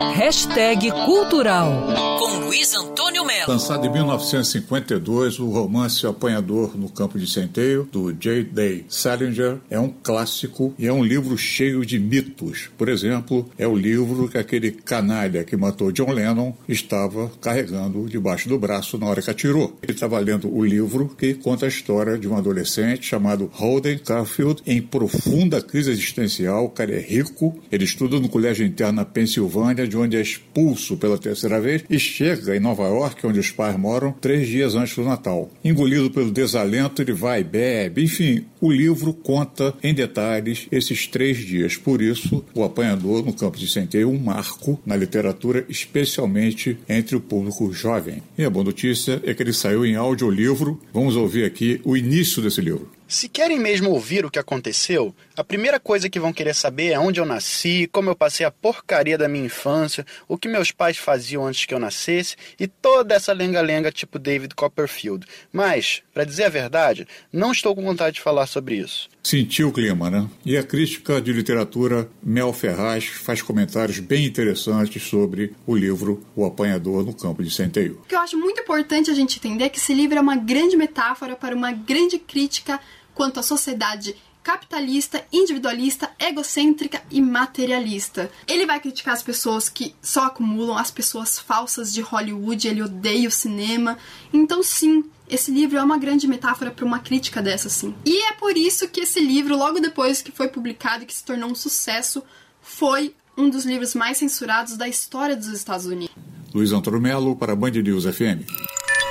Hashtag Cultural com Luiz Antônio Melo. Lançado em 1952, o romance Apanhador no Campo de Centeio, do J. Day Salinger, é um clássico e é um livro cheio de mitos. Por exemplo, é o livro que aquele canalha que matou John Lennon estava carregando debaixo do braço na hora que atirou. Ele estava lendo o livro que conta a história de um adolescente chamado Holden Caulfield em profunda crise existencial. O cara é rico, ele estuda no colégio interno na Pensilvânia, de onde é expulso pela terceira vez e chega em Nova York, onde os pais moram, três dias antes do Natal. Engolido pelo desalento, ele vai, bebe, enfim, o livro conta em detalhes esses três dias. Por isso, o apanhador no campo de centeio é um marco na literatura, especialmente entre o público jovem. E a boa notícia é que ele saiu em audiolivro. Vamos ouvir aqui o início desse livro. Se querem mesmo ouvir o que aconteceu, a primeira coisa que vão querer saber é onde eu nasci, como eu passei a porcaria da minha infância, o que meus pais faziam antes que eu nascesse e toda essa lenga-lenga tipo David Copperfield. Mas, para dizer a verdade, não estou com vontade de falar sobre isso. Sentiu o clima, né? E a crítica de literatura Mel Ferraz faz comentários bem interessantes sobre o livro O Apanhador no Campo de Centeio. O que eu acho muito importante a gente entender é que esse livro é uma grande metáfora para uma grande crítica quanto à sociedade capitalista, individualista, egocêntrica e materialista. Ele vai criticar as pessoas que só acumulam, as pessoas falsas de Hollywood, ele odeia o cinema. Então, sim, esse livro é uma grande metáfora para uma crítica dessa, sim. E é por isso que esse livro, logo depois que foi publicado e que se tornou um sucesso, foi um dos livros mais censurados da história dos Estados Unidos. Luiz Antônio Melo para Band News FM.